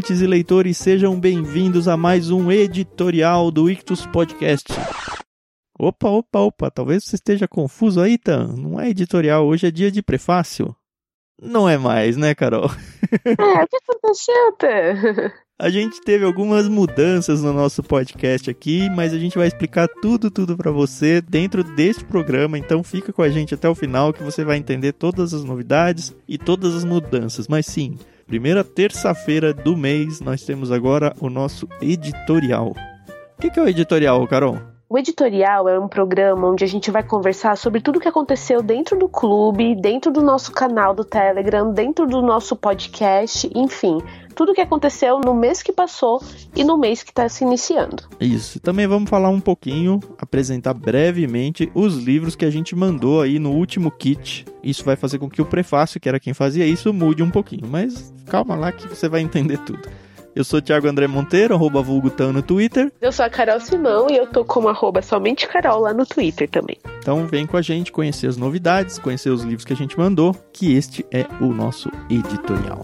ouvintes e leitores, sejam bem-vindos a mais um editorial do Ictus Podcast. Opa, opa, opa, talvez você esteja confuso aí, Tan. Não é editorial, hoje é dia de prefácio. Não é mais, né, Carol? É, o que aconteceu, Tan? A gente teve algumas mudanças no nosso podcast aqui, mas a gente vai explicar tudo, tudo para você dentro deste programa. Então fica com a gente até o final que você vai entender todas as novidades e todas as mudanças. Mas sim, primeira terça-feira do mês nós temos agora o nosso editorial. O que, é o editorial, Carol? O editorial é um programa onde a gente vai conversar sobre tudo o que aconteceu dentro do clube, dentro do nosso canal do Telegram, dentro do nosso podcast, enfim, tudo o que aconteceu no mês que passou e no mês que está se iniciando. Isso. Também vamos falar um pouquinho, apresentar brevemente os livros que a gente mandou aí no último kit. Isso vai fazer com que o prefácio, que era quem fazia isso, mude um pouquinho. Mas calma lá que você vai entender tudo. Eu sou o Thiago André Monteiro, arroba vulgutão no Twitter. Eu sou a Carol Simão e eu tô como arroba somente Carol lá no Twitter também. Então vem com a gente conhecer as novidades, conhecer os livros que a gente mandou, que este é o nosso editorial.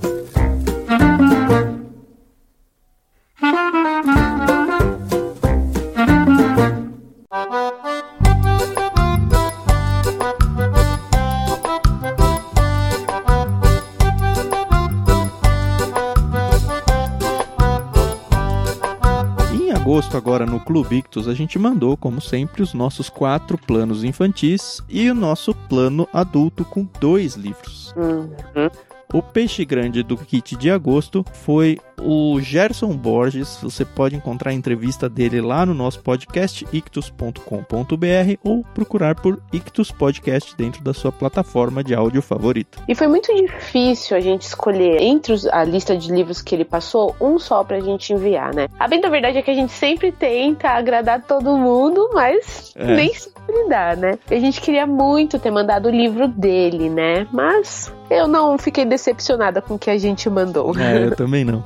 Agosto, agora no Clube Ictus, a gente mandou, como sempre, os nossos quatro planos infantis e o nosso plano adulto com dois livros. Uhum. O peixe grande do kit de agosto foi o Gerson Borges. Você pode encontrar a entrevista dele lá no nosso podcast ictus.com.br ou procurar por Ictus Podcast dentro da sua plataforma de áudio favorita. E foi muito difícil a gente escolher entre a lista de livros que ele passou, um só pra gente enviar, né? A bem da verdade é que a gente sempre tenta agradar todo mundo, mas É. nem sempre dá, né? A gente queria muito ter mandado o livro dele, né? Mas eu não fiquei decepcionada com o que a gente mandou. É, eu também não.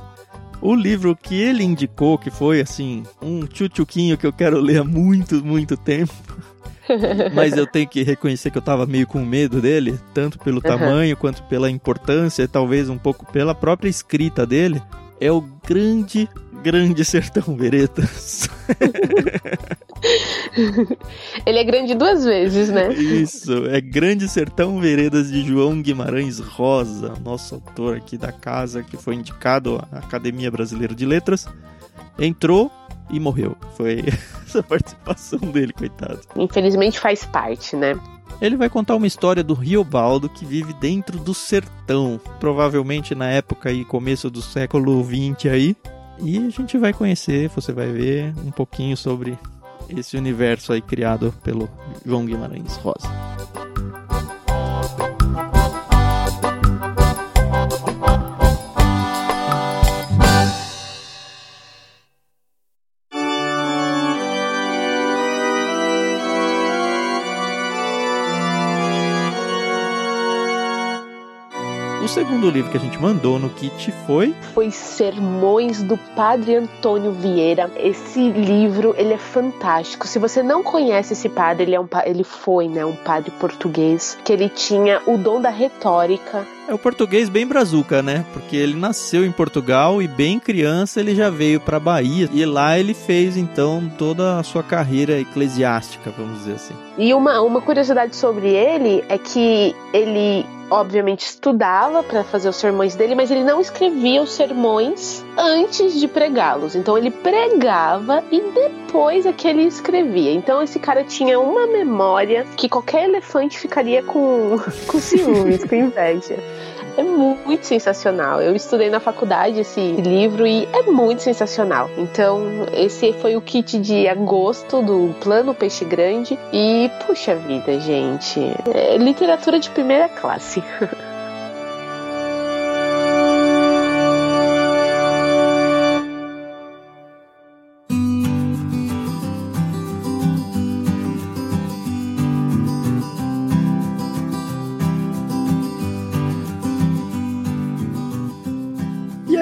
O livro que ele indicou, que foi assim, um tchutchuquinho que eu quero ler há muito, muito tempo. Mas eu tenho que reconhecer que eu tava meio com medo dele, tanto pelo tamanho quanto pela importância, e talvez um pouco pela própria escrita dele. É o grande, grande sertão veredas. Ele é grande duas vezes, né? Isso, é Grande Sertão Veredas de João Guimarães Rosa, nosso autor aqui da casa, que foi indicado à Academia Brasileira de Letras. Entrou e morreu. Foi essa participação dele, coitado. Infelizmente faz parte, né? Ele vai contar uma história do Riobaldo que vive dentro do sertão, provavelmente na época e começo do século XX aí. E a gente vai conhecer, você vai ver um pouquinho sobre esse universo aí criado pelo João Guimarães Rosa. Segundo livro que a gente mandou no kit foi foi Sermões do Padre Antônio Vieira. Esse livro, ele é fantástico. Se você não conhece esse padre, ele é um ele foi, né, um padre português que ele tinha o dom da retórica. É o português bem brazuca, né? Porque ele nasceu em Portugal e bem criança ele já veio para Bahia e lá ele fez então toda a sua carreira eclesiástica, vamos dizer assim. E uma, uma curiosidade sobre ele é que ele obviamente estudava para fazer os sermões dele, mas ele não escrevia os sermões antes de pregá-los. Então ele pregava e depois é que ele escrevia. Então esse cara tinha uma memória que qualquer elefante ficaria com, com ciúmes, com inveja. É muito sensacional. Eu estudei na faculdade esse livro e é muito sensacional. Então, esse foi o kit de agosto do Plano Peixe Grande. E, puxa vida, gente. É literatura de primeira classe.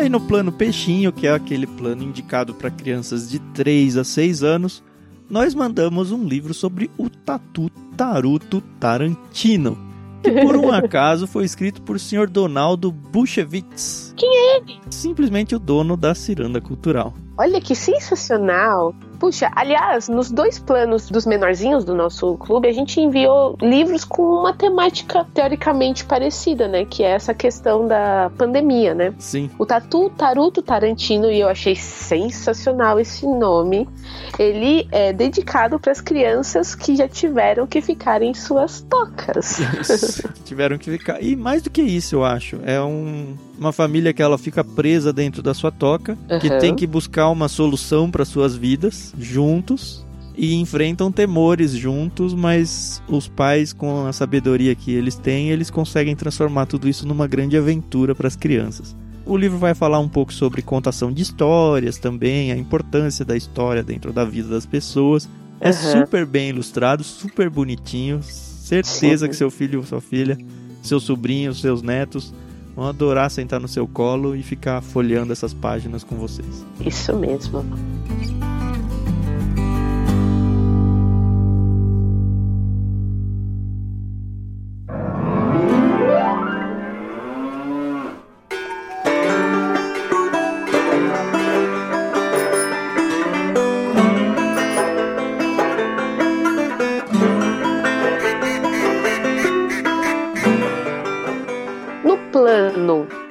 aí no plano peixinho, que é aquele plano indicado para crianças de 3 a 6 anos, nós mandamos um livro sobre o Tatu Taruto Tarantino. que por um acaso foi escrito por Sr. Donaldo Buchevitz. Quem é ele? Simplesmente o dono da Ciranda Cultural. Olha que sensacional! Puxa, aliás, nos dois planos dos menorzinhos do nosso clube, a gente enviou livros com uma temática teoricamente parecida, né? Que é essa questão da pandemia, né? Sim. O Tatu Taruto Tarantino, e eu achei sensacional esse nome, ele é dedicado para as crianças que já tiveram que ficar em suas tocas. tiveram que ficar. E mais do que isso, eu acho. É um, uma família que ela fica presa dentro da sua toca, uhum. que tem que buscar uma solução para suas vidas juntos e enfrentam temores juntos, mas os pais, com a sabedoria que eles têm, eles conseguem transformar tudo isso numa grande aventura para as crianças. O livro vai falar um pouco sobre contação de histórias também, a importância da história dentro da vida das pessoas. É uhum. super bem ilustrado, super bonitinho. Certeza que seu filho, sua filha, seu sobrinho, seus netos vão adorar sentar no seu colo e ficar folheando essas páginas com vocês. Isso mesmo.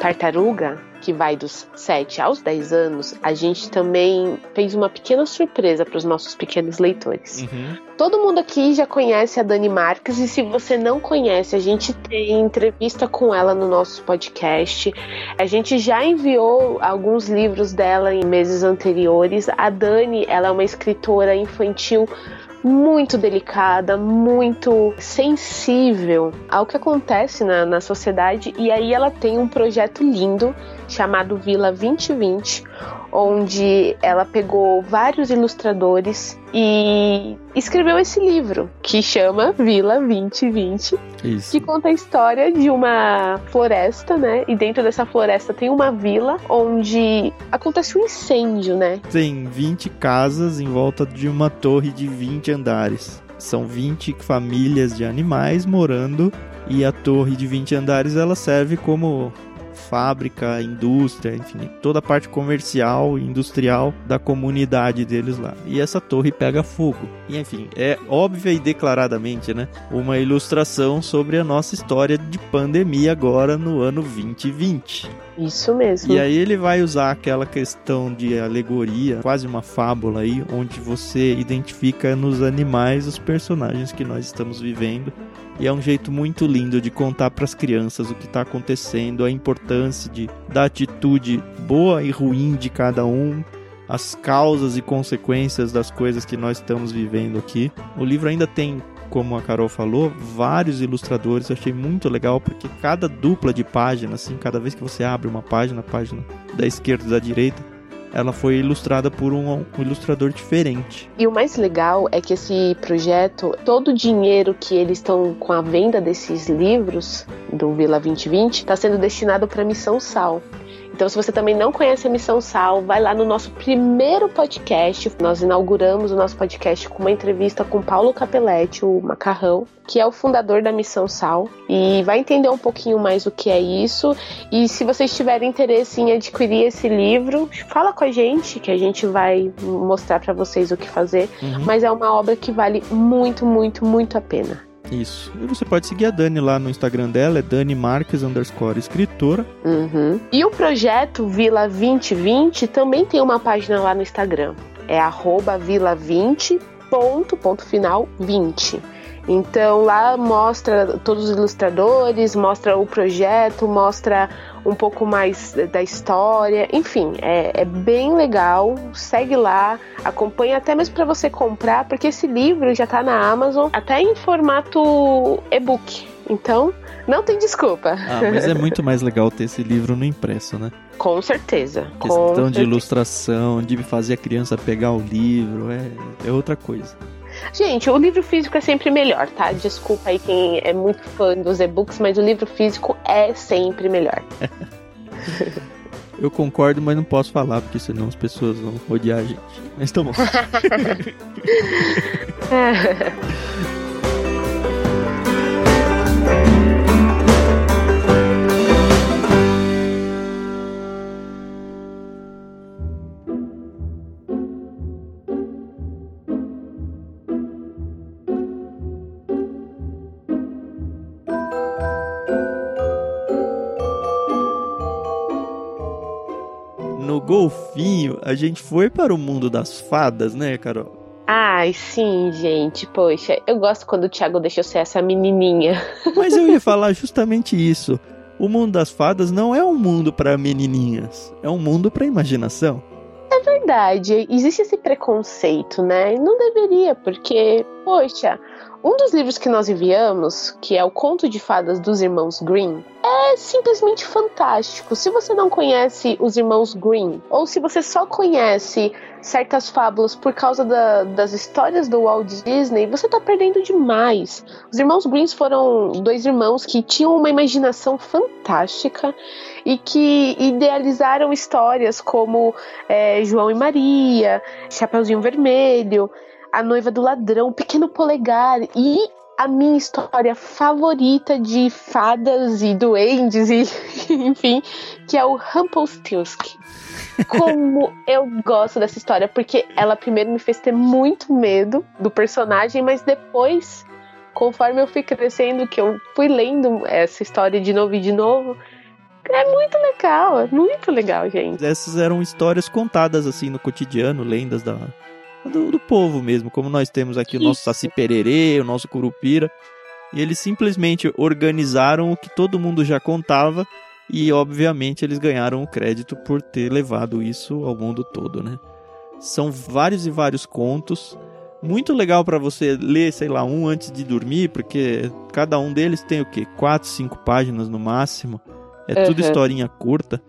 Tartaruga, que vai dos 7 aos 10 anos, a gente também fez uma pequena surpresa para os nossos pequenos leitores. Uhum. Todo mundo aqui já conhece a Dani Marques e se você não conhece, a gente tem entrevista com ela no nosso podcast. A gente já enviou alguns livros dela em meses anteriores. A Dani, ela é uma escritora infantil muito delicada, muito sensível ao que acontece na, na sociedade. E aí ela tem um projeto lindo chamado Vila 2020, onde ela pegou vários ilustradores e escreveu esse livro que chama Vila 2020, Isso. que conta a história de uma floresta, né? E dentro dessa floresta tem uma vila onde acontece um incêndio, né? Tem 20 casas em volta de uma torre de 20 andares. São 20 famílias de animais morando e a torre de 20 andares ela serve como fábrica, indústria, enfim, toda a parte comercial e industrial da comunidade deles lá. E essa torre pega fogo. E enfim, é óbvia e declaradamente, né, uma ilustração sobre a nossa história de pandemia agora no ano 2020. Isso mesmo. E aí ele vai usar aquela questão de alegoria, quase uma fábula aí, onde você identifica nos animais os personagens que nós estamos vivendo e é um jeito muito lindo de contar para as crianças o que está acontecendo, a importância de, da atitude boa e ruim de cada um, as causas e consequências das coisas que nós estamos vivendo aqui. O livro ainda tem, como a Carol falou, vários ilustradores. Eu achei muito legal porque cada dupla de página, assim, cada vez que você abre uma página, página da esquerda e da direita, ela foi ilustrada por um, um, ilustrador diferente. E o mais legal é que esse projeto, todo o dinheiro que eles estão com a venda desses livros do Vila 2020 está sendo destinado para a Missão Sal. Então, se você também não conhece a Missão Sal, vai lá no nosso primeiro podcast. Nós inauguramos o nosso podcast com uma entrevista com Paulo Capelletti, o Macarrão, que é o fundador da Missão Sal, e vai entender um pouquinho mais o que é isso. E se vocês tiverem interesse em adquirir esse livro, fala com a gente, que a gente vai mostrar para vocês o que fazer. Uhum. Mas é uma obra que vale muito, muito, muito a pena. Isso. E você pode seguir a Dani lá no Instagram dela, é Dani Marques underscore escritora. Uhum. E o projeto Vila 2020 também tem uma página lá no Instagram. É arroba vila20 ponto, ponto final 20. Então lá mostra todos os ilustradores, mostra o projeto, mostra um pouco mais da história, enfim, é, é bem legal. Segue lá, acompanha até mesmo para você comprar, porque esse livro já tá na Amazon até em formato e-book. Então, não tem desculpa. Ah, mas é muito mais legal ter esse livro no impresso, né? Com certeza. Questão com de certeza. ilustração, de fazer a criança pegar o livro, é, é outra coisa. Gente, o livro físico é sempre melhor, tá? Desculpa aí quem é muito fã dos e-books, mas o livro físico é sempre melhor. Eu concordo, mas não posso falar, porque senão as pessoas vão odiar a gente. Mas tá bom. golfinho, a gente foi para o mundo das fadas, né, Carol? Ai, sim, gente. Poxa, eu gosto quando o Thiago deixa eu ser essa menininha. Mas eu ia falar justamente isso. O mundo das fadas não é um mundo para menininhas, é um mundo para imaginação. É verdade, existe esse preconceito, né? Não deveria, porque, poxa, um dos livros que nós enviamos, que é o Conto de Fadas dos Irmãos Green, é simplesmente fantástico. Se você não conhece os Irmãos Green, ou se você só conhece certas fábulas por causa da, das histórias do Walt Disney, você tá perdendo demais. Os Irmãos Green foram dois irmãos que tinham uma imaginação fantástica e que idealizaram histórias como é, João e Maria, Chapeuzinho Vermelho a Noiva do Ladrão, Pequeno Polegar e a minha história favorita de fadas e duendes e enfim, que é o Rumpelstiltskin. Como eu gosto dessa história, porque ela primeiro me fez ter muito medo do personagem, mas depois, conforme eu fui crescendo, que eu fui lendo essa história de novo e de novo, é muito legal, é muito legal, gente. Essas eram histórias contadas assim no cotidiano, lendas da, do, do povo mesmo, como nós temos aqui o nosso Saci Pererê, o nosso Curupira. E eles simplesmente organizaram o que todo mundo já contava e, obviamente, eles ganharam o crédito por ter levado isso ao mundo todo, né? São vários e vários contos. Muito legal para você ler, sei lá, um antes de dormir, porque cada um deles tem o quê? Quatro, cinco páginas no máximo. É uhum. tudo historinha curta.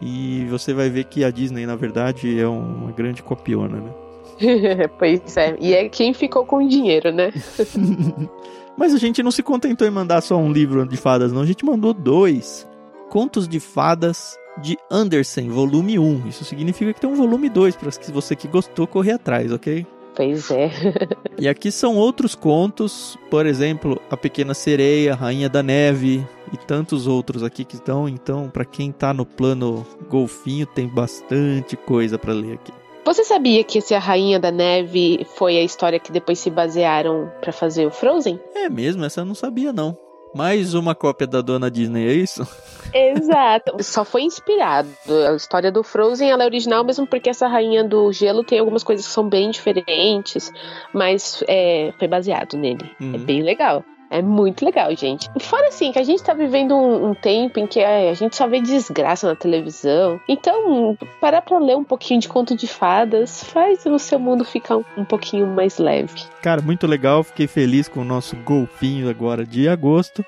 E você vai ver que a Disney, na verdade, é uma grande copiona, né? pois é, e é quem ficou com o dinheiro, né? Mas a gente não se contentou em mandar só um livro de fadas, não. A gente mandou dois. Contos de Fadas de Andersen, volume 1. Isso significa que tem um volume 2 para você que gostou correr atrás, ok? Pois é. e aqui são outros contos, por exemplo, A Pequena Sereia, Rainha da Neve e tantos outros aqui que estão. Então, para quem tá no plano golfinho, tem bastante coisa para ler aqui. Você sabia que esse A Rainha da Neve foi a história que depois se basearam para fazer o Frozen? É mesmo, essa eu não sabia não. Mais uma cópia da Dona Disney, é isso? Exato. Só foi inspirado. A história do Frozen ela é original, mesmo porque essa Rainha do Gelo tem algumas coisas que são bem diferentes, mas é, foi baseado nele. É uhum. É bem legal. É muito legal, gente. E fora assim, que a gente tá vivendo um, um tempo em que é, a gente só vê desgraça na televisão. Então, parar pra ler um pouquinho de conto de fadas faz o seu mundo ficar um, um pouquinho mais leve. Cara, muito legal. Fiquei feliz com o nosso golfinho agora de agosto.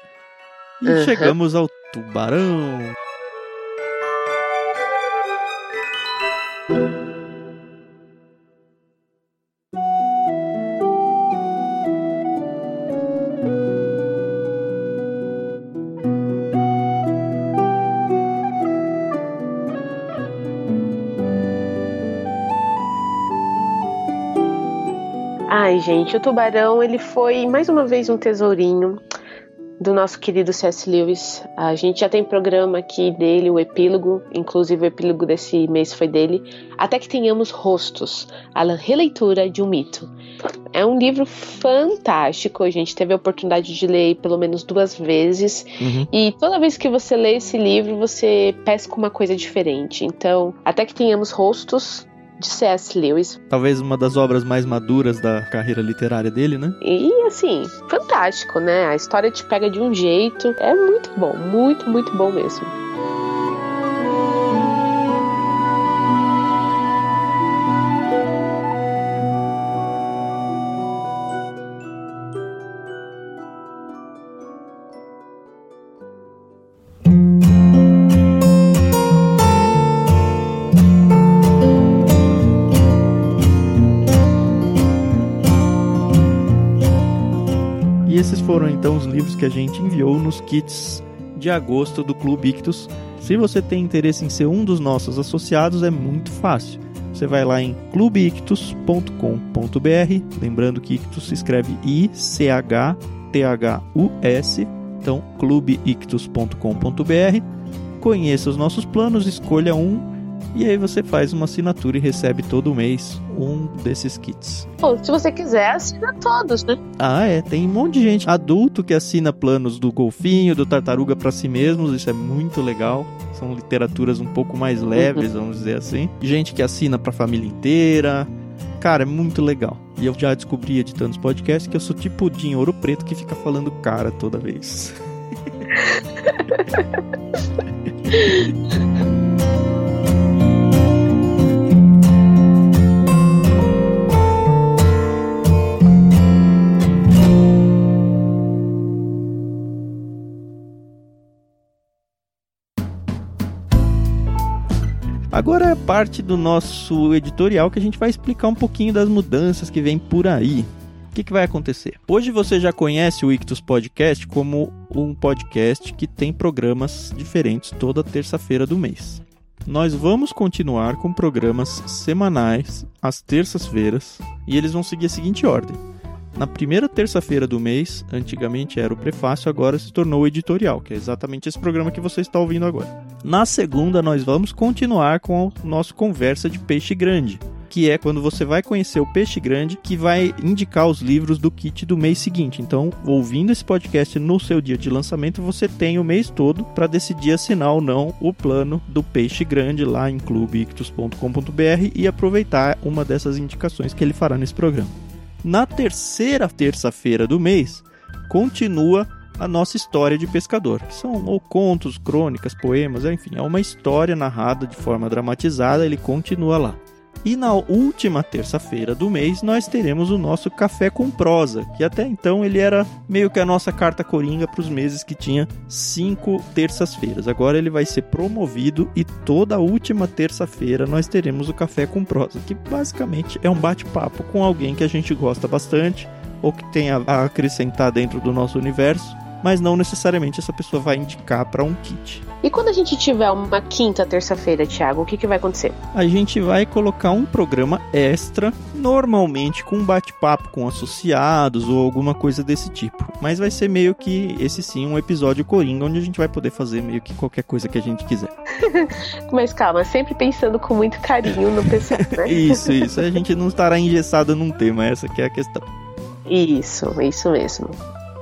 E uhum. chegamos ao tubarão. Ai, gente, o tubarão, ele foi mais uma vez um tesourinho do nosso querido C.S. Lewis. A gente já tem programa aqui dele, o epílogo, inclusive o epílogo desse mês foi dele. Até que tenhamos rostos, a releitura de um mito. É um livro fantástico, a gente teve a oportunidade de ler pelo menos duas vezes. Uhum. E toda vez que você lê esse livro, você pesca uma coisa diferente. Então, até que tenhamos rostos, de C.S. Lewis. Talvez uma das obras mais maduras da carreira literária dele, né? E assim, fantástico, né? A história te pega de um jeito. É muito bom, muito, muito bom mesmo. Livros que a gente enviou nos kits de agosto do Clube Ictus. Se você tem interesse em ser um dos nossos associados, é muito fácil. Você vai lá em clubeictus.com.br, lembrando que Ictus se escreve I-C-H-T-H-U-S, então clubeictus.com.br. Conheça os nossos planos, escolha um E aí você faz uma assinatura e recebe todo mês um desses kits. Pô, se você quiser, assina todos, né? Ah, é. Tem um monte de gente adulto que assina planos do golfinho, do tartaruga para si mesmos. Isso é muito legal. São literaturas um pouco mais leves, uhum. vamos dizer assim. Gente que assina pra família inteira. Cara, é muito legal. E eu já descobri editando os podcasts que eu sou tipo o Dinho Ouro Preto que fica falando cara toda vez. Agora é parte do nosso editorial que a gente vai explicar um pouquinho das mudanças que vem por aí. O que, que vai acontecer? Hoje você já conhece o Ictus Podcast como um podcast que tem programas diferentes toda terça-feira do mês. Nós vamos continuar com programas semanais às terças-feiras e eles vão seguir a seguinte ordem. Na primeira terça-feira do mês, antigamente era o prefácio, agora se tornou o editorial, que é exatamente esse programa que você está ouvindo agora. Na segunda, nós vamos continuar com o nosso conversa de peixe grande, que é quando você vai conhecer o peixe grande, que vai indicar os livros do kit do mês seguinte. Então, ouvindo esse podcast no seu dia de lançamento, você tem o mês todo para decidir assinar ou não o plano do peixe grande lá em clubeictus.com.br e aproveitar uma dessas indicações que ele fará nesse programa. Na terceira terça-feira do mês, continua a nossa história de pescador, que são ou contos, crônicas, poemas, enfim, é uma história narrada de forma dramatizada, ele continua lá. E na última terça-feira do mês nós teremos o nosso café com prosa, que até então ele era meio que a nossa carta coringa para os meses que tinha cinco terças-feiras. Agora ele vai ser promovido e toda última terça-feira nós teremos o café com prosa, que basicamente é um bate-papo com alguém que a gente gosta bastante ou que tem a acrescentar dentro do nosso universo mas não necessariamente essa pessoa vai indicar para um kit. E quando a gente tiver uma quinta terça-feira, Thiago, o que, que vai acontecer? A gente vai colocar um programa extra, normalmente com um bate-papo com associados ou alguma coisa desse tipo. Mas vai ser meio que, esse sim, um episódio coringa, onde a gente vai poder fazer meio que qualquer coisa que a gente quiser. Mas calma, sempre pensando com muito carinho no pessoal, né? isso, isso. A gente não estará engessado num tema, essa que é a questão. Isso, isso mesmo.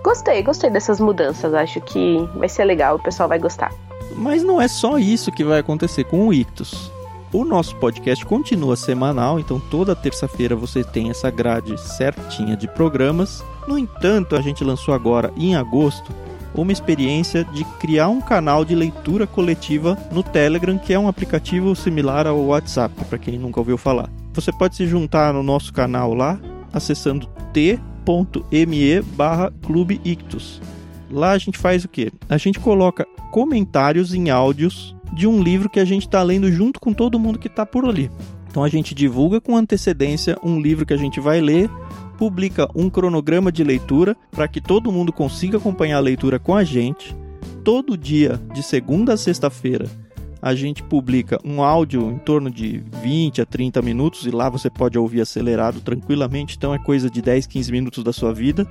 Gostei, gostei dessas mudanças. Acho que vai ser legal, o pessoal vai gostar. Mas não é só isso que vai acontecer com o Ictus. O nosso podcast continua semanal, então toda terça-feira você tem essa grade certinha de programas. No entanto, a gente lançou agora, em agosto, uma experiência de criar um canal de leitura coletiva no Telegram, que é um aplicativo similar ao WhatsApp, para quem nunca ouviu falar. Você pode se juntar no nosso canal lá, acessando t me barra Clube Ictus. Lá a gente faz o quê? A gente coloca comentários em áudios de um livro que a gente está lendo junto com todo mundo que está por ali. Então a gente divulga com antecedência um livro que a gente vai ler, publica um cronograma de leitura para que todo mundo consiga acompanhar a leitura com a gente. Todo dia, de segunda a sexta-feira, a gente publica um áudio em torno de 20 a 30 minutos e lá você pode ouvir acelerado tranquilamente, então é coisa de 10, 15 minutos da sua vida,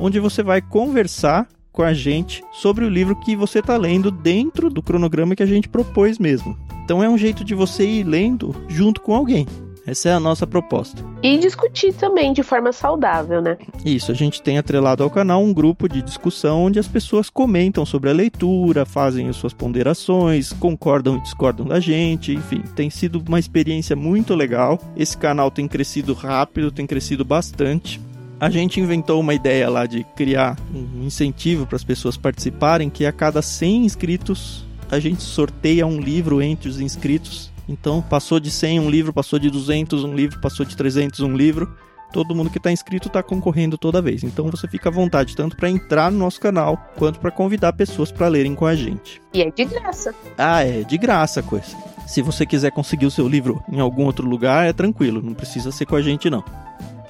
onde você vai conversar com a gente sobre o livro que você está lendo dentro do cronograma que a gente propôs mesmo. Então é um jeito de você ir lendo junto com alguém. Essa é a nossa proposta. E discutir também de forma saudável, né? Isso, a gente tem atrelado ao canal um grupo de discussão onde as pessoas comentam sobre a leitura, fazem as suas ponderações, concordam e discordam da gente, enfim, tem sido uma experiência muito legal. Esse canal tem crescido rápido, tem crescido bastante. A gente inventou uma ideia lá de criar um incentivo para as pessoas participarem, que a cada 100 inscritos a gente sorteia um livro entre os inscritos então, passou de 100 um livro, passou de 200 um livro, passou de 300 um livro. Todo mundo que está inscrito está concorrendo toda vez. Então você fica à vontade tanto para entrar no nosso canal quanto para convidar pessoas para lerem com a gente. E é de graça. Ah, é de graça a coisa. Se você quiser conseguir o seu livro em algum outro lugar, é tranquilo, não precisa ser com a gente não.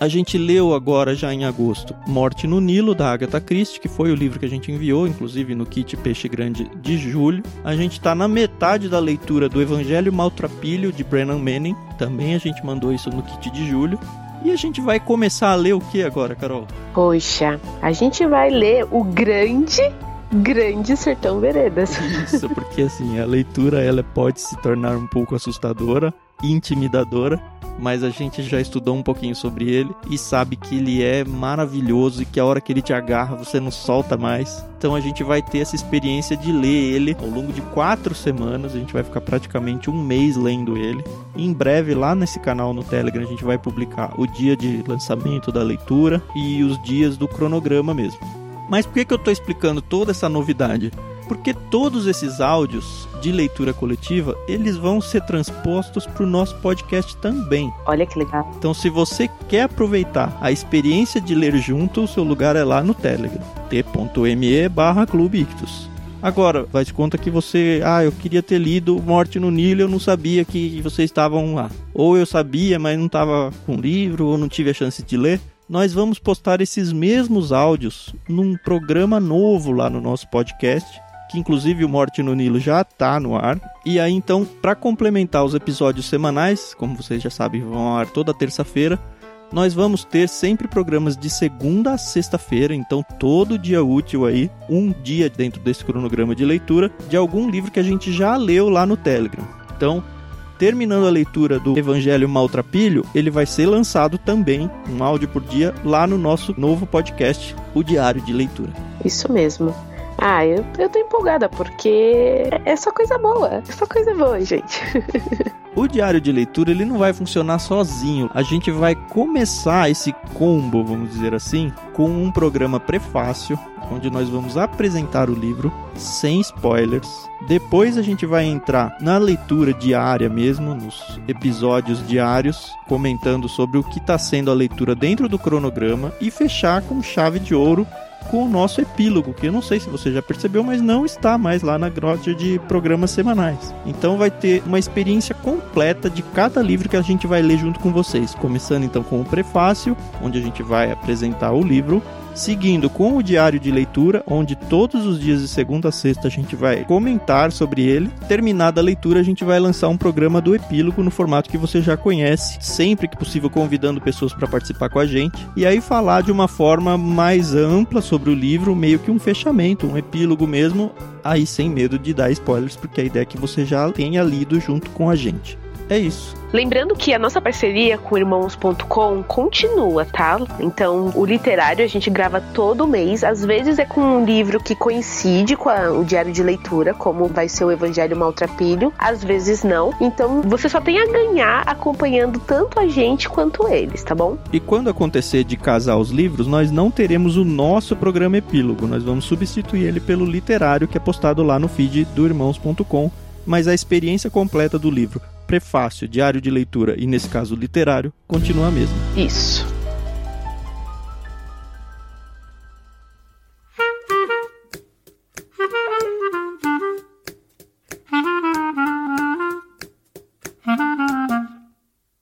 A gente leu agora, já em agosto, Morte no Nilo, da Agatha Christie, que foi o livro que a gente enviou, inclusive no kit Peixe Grande de julho. A gente está na metade da leitura do Evangelho Maltrapilho, de Brennan Manning. Também a gente mandou isso no kit de julho. E a gente vai começar a ler o que agora, Carol? Poxa, a gente vai ler o grande Grande Sertão Veredas. Isso, porque assim, a leitura ela pode se tornar um pouco assustadora, intimidadora, mas a gente já estudou um pouquinho sobre ele e sabe que ele é maravilhoso e que a hora que ele te agarra você não solta mais. Então a gente vai ter essa experiência de ler ele ao longo de quatro semanas. A gente vai ficar praticamente um mês lendo ele. Em breve, lá nesse canal no Telegram, a gente vai publicar o dia de lançamento da leitura e os dias do cronograma mesmo. Mas por que, que eu estou explicando toda essa novidade? porque todos esses áudios de leitura coletiva, eles vão ser transpostos para o nosso podcast também. Olha que legal. Então, se você quer aproveitar a experiência de ler junto, o seu lugar é lá no Telegram, t.me barra Clube Ictus. Agora, vai de conta que você, ah, eu queria ter lido Morte no Nilo, eu não sabia que vocês estavam lá. Ou eu sabia, mas não estava com livro, ou não tive a chance de ler nós vamos postar esses mesmos áudios num programa novo lá no nosso podcast, que inclusive o Morte no Nilo já está no ar. E aí então, para complementar os episódios semanais, como vocês já sabem, vão ao ar toda terça-feira, nós vamos ter sempre programas de segunda a sexta-feira, então todo dia útil aí, um dia dentro desse cronograma de leitura de algum livro que a gente já leu lá no Telegram. Então, terminando a leitura do Evangelho Maltrapilho, ele vai ser lançado também, um áudio por dia, lá no nosso novo podcast, o Diário de Leitura. Isso mesmo. Ah, eu, eu tô empolgada porque é só coisa boa. É só coisa boa, gente. O diário de leitura ele não vai funcionar sozinho. A gente vai começar esse combo, vamos dizer assim, com um programa prefácil, onde nós vamos apresentar o livro sem spoilers. Depois a gente vai entrar na leitura diária mesmo, nos episódios diários, comentando sobre o que está sendo a leitura dentro do cronograma e fechar com chave de ouro com o nosso epílogo, que eu não sei se você já percebeu, mas não está mais lá na grota de programas semanais. Então vai ter uma experiência completa de cada livro que a gente vai ler junto com vocês, começando então com o prefácio, onde a gente vai apresentar o livro, seguindo com o diário de leitura, onde todos os dias de segunda a sexta a gente vai comentar sobre ele. Terminada a leitura, a gente vai lançar um programa do epílogo no formato que você já conhece, sempre que possível convidando pessoas para participar com a gente, e aí falar de uma forma mais ampla sobre o livro, meio que um fechamento, um epílogo mesmo, aí sem medo de dar spoilers, porque a ideia é que você já tenha lido junto com a gente. É isso. Lembrando que a nossa parceria com irmãos.com continua, tá? Então, o literário a gente grava todo mês, às vezes é com um livro que coincide com a, o diário de leitura, como vai ser o Evangelho Maltrapilho, às vezes não. Então, você só tem a ganhar acompanhando tanto a gente quanto eles, tá bom? E quando acontecer de casar os livros, nós não teremos o nosso programa epílogo, nós vamos substituir ele pelo literário que é postado lá no feed do irmãos.com mas a experiência completa do livro, prefácio, diário de leitura e, nesse caso, literário, continua a mesma. Isso.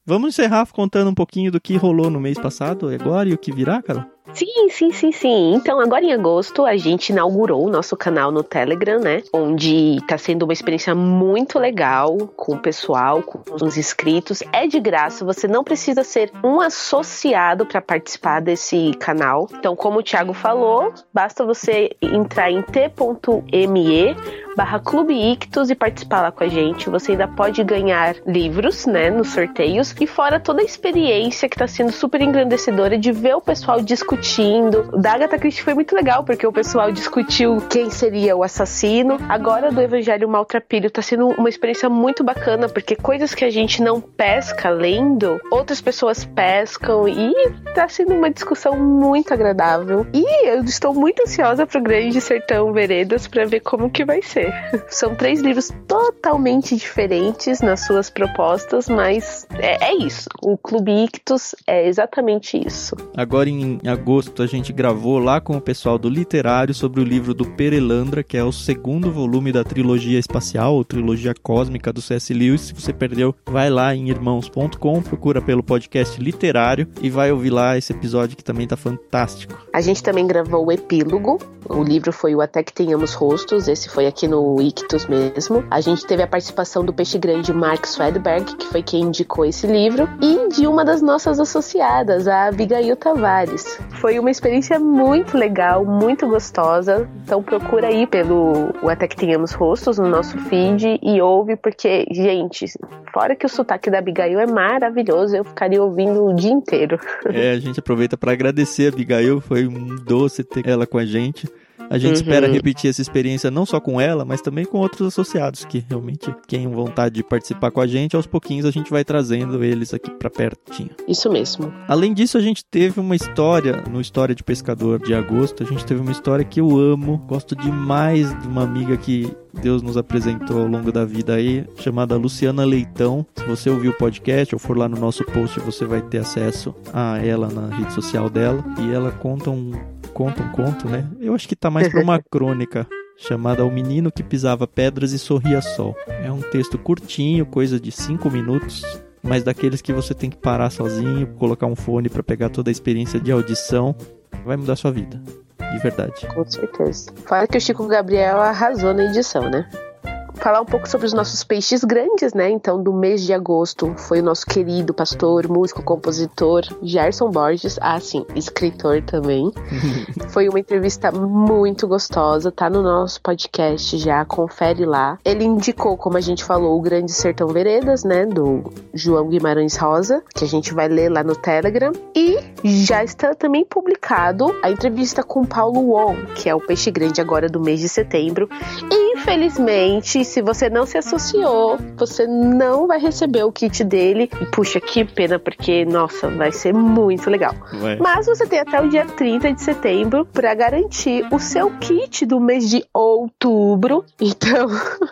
Vamos encerrar contando um pouquinho do que rolou no mês passado, agora e o que virá, Carol? Sim, sim, sim, sim. Então, agora em agosto, a gente inaugurou o nosso canal no Telegram, né? Onde tá sendo uma experiência muito legal com o pessoal, com os inscritos. É de graça, você não precisa ser um associado para participar desse canal. Então, como o Thiago falou, basta você entrar em t.me barra Clube Ictus e participar lá com a gente. Você ainda pode ganhar livros, né, nos sorteios. E fora toda a experiência que tá sendo super engrandecedora de ver o pessoal discutindo. O da Agatha Christie foi muito legal, porque o pessoal discutiu quem seria o assassino. Agora, do Evangelho Maltrapilho, tá sendo uma experiência muito bacana, porque coisas que a gente não pesca lendo, outras pessoas pescam e tá sendo uma discussão muito agradável. E eu estou muito ansiosa pro Grande Sertão Veredas para ver como que vai ser. São três livros totalmente diferentes nas suas propostas, mas é, é isso. O Clube Ictus é exatamente isso. Agora em agosto a gente gravou lá com o pessoal do Literário sobre o livro do Perelandra, que é o segundo volume da trilogia espacial, ou trilogia cósmica do C.S. Lewis. Se você perdeu, vai lá em irmãos.com, procura pelo podcast Literário e vai ouvir lá esse episódio que também tá fantástico. A gente também gravou o epílogo. O livro foi o Até que Tenhamos Rostos. Esse foi aqui no Ictus mesmo. A gente teve a participação do peixe grande Mark Swedberg, que foi quem indicou esse livro, e de uma das nossas associadas, a Abigail Tavares. Foi uma experiência muito legal, muito gostosa. Então procura aí pelo o Até Que Tenhamos Rostos no nosso feed e ouve, porque, gente, fora que o sotaque da Abigail é maravilhoso, eu ficaria ouvindo o dia inteiro. É, a gente aproveita para agradecer a Abigail, foi um doce ter ela com a gente. A gente uhum. espera repetir essa experiência não só com ela, mas também com outros associados que realmente tenham vontade de participar com a gente. Aos pouquinhos a gente vai trazendo eles aqui para pertinho. Isso mesmo. Além disso, a gente teve uma história no História de Pescador de agosto. A gente teve uma história que eu amo, gosto demais de uma amiga que Deus nos apresentou ao longo da vida aí, chamada Luciana Leitão. Se você ouvir o podcast ou for lá no nosso post, você vai ter acesso a ela na rede social dela. E ela conta um conta um conto, né? Eu acho que tá mais pra uma crônica chamada O Menino que Pisava Pedras e Sorria Sol. É um texto curtinho, coisa de 5 minutos, mas daqueles que você tem que parar sozinho, colocar um fone para pegar toda a experiência de audição, vai mudar sua vida. De verdade. Com certeza. Fala que o Chico Gabriel arrasou na edição, né? Falar um pouco sobre os nossos peixes grandes, né? Então, do mês de agosto foi o nosso querido pastor, músico, compositor Gerson Borges, ah, sim, escritor também. foi uma entrevista muito gostosa, tá no nosso podcast já, confere lá. Ele indicou, como a gente falou, o Grande Sertão Veredas, né? Do João Guimarães Rosa, que a gente vai ler lá no Telegram. E já está também publicado a entrevista com Paulo Wong, que é o peixe grande agora do mês de setembro. E, infelizmente, se você não se associou, você não vai receber o kit dele. E puxa, que pena, porque, nossa, vai ser muito legal. Ué. Mas você tem até o dia 30 de setembro para garantir o seu kit do mês de outubro. Então,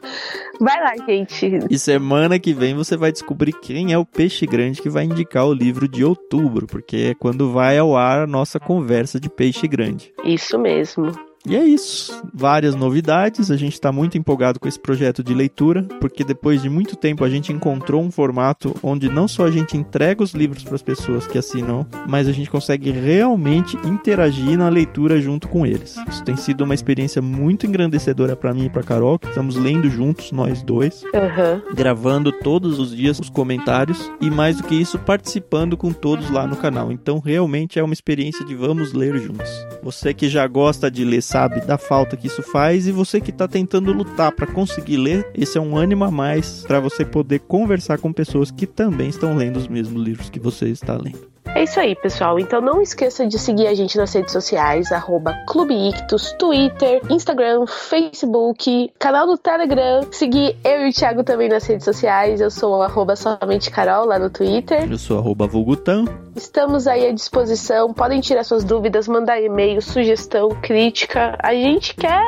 vai lá, gente. E semana que vem você vai descobrir quem é o peixe grande que vai indicar o livro de outubro, porque é quando vai ao ar a nossa conversa de peixe grande. Isso mesmo. E é isso. Várias novidades. A gente está muito empolgado com esse projeto de leitura, porque depois de muito tempo a gente encontrou um formato onde não só a gente entrega os livros para as pessoas que assinam, mas a gente consegue realmente interagir na leitura junto com eles. Isso tem sido uma experiência muito engrandecedora para mim e para Carol, que estamos lendo juntos, nós dois, uhum. gravando todos os dias os comentários e mais do que isso, participando com todos lá no canal. Então, realmente é uma experiência de vamos ler juntos. Você que já gosta de ler, sabe da falta que isso faz e você que está tentando lutar para conseguir ler, esse é um ânimo a mais para você poder conversar com pessoas que também estão lendo os mesmos livros que você está lendo. É isso aí, pessoal. Então não esqueça de seguir a gente nas redes sociais, arroba Clube Ictus, Twitter, Instagram, Facebook, canal do Telegram. Seguir eu e o Thiago também nas redes sociais. Eu sou arroba somente Carol lá no Twitter. Eu sou arroba Vulgutan. Estamos aí à disposição. Podem tirar suas dúvidas, mandar e-mail, sugestão, crítica. A gente quer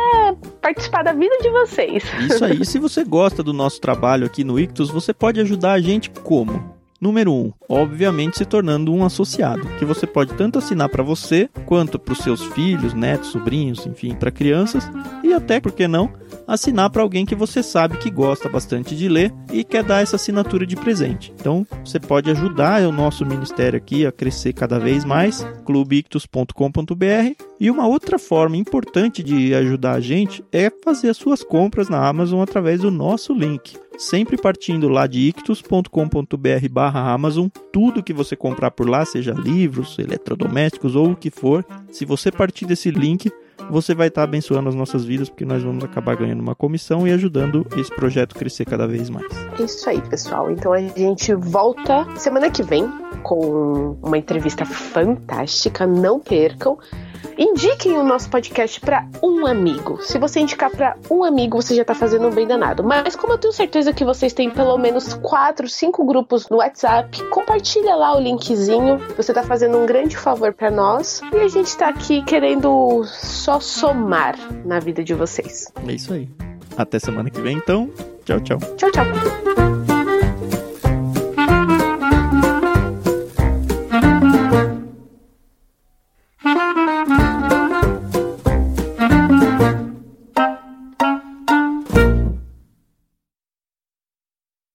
participar da vida de vocês. Isso aí. Se você gosta do nosso trabalho aqui no Ictus, você pode ajudar a gente como? Número 1, um, obviamente se tornando um associado, que você pode tanto assinar para você, quanto para os seus filhos, netos, sobrinhos, enfim, para crianças, e até, por que não, assinar para alguém que você sabe que gosta bastante de ler e quer dar essa assinatura de presente. Então, você pode ajudar o nosso ministério aqui a crescer cada vez mais, clubeictus.com.br. E uma outra forma importante de ajudar a gente é fazer as suas compras na Amazon através do nosso link sempre partindo lá de ictus.com.br barra Amazon, tudo que você comprar por lá, seja livros, eletrodomésticos ou o que for, se você partir desse link, você vai estar abençoando as nossas vidas, porque nós vamos acabar ganhando uma comissão e ajudando esse projeto crescer cada vez mais. É isso aí, pessoal. Então a gente volta semana que vem com uma entrevista fantástica, não percam. Indiquem o nosso podcast para um amigo. Se você indicar para um amigo, você já tá fazendo um bem danado. Mas como eu tenho certeza que vocês têm pelo menos quatro, cinco grupos no WhatsApp, compartilha lá o linkzinho. Você tá fazendo um grande favor para nós e a gente tá aqui querendo só somar na vida de vocês. É isso aí. Até semana que vem, então. Tchau, tchau. Tchau, tchau.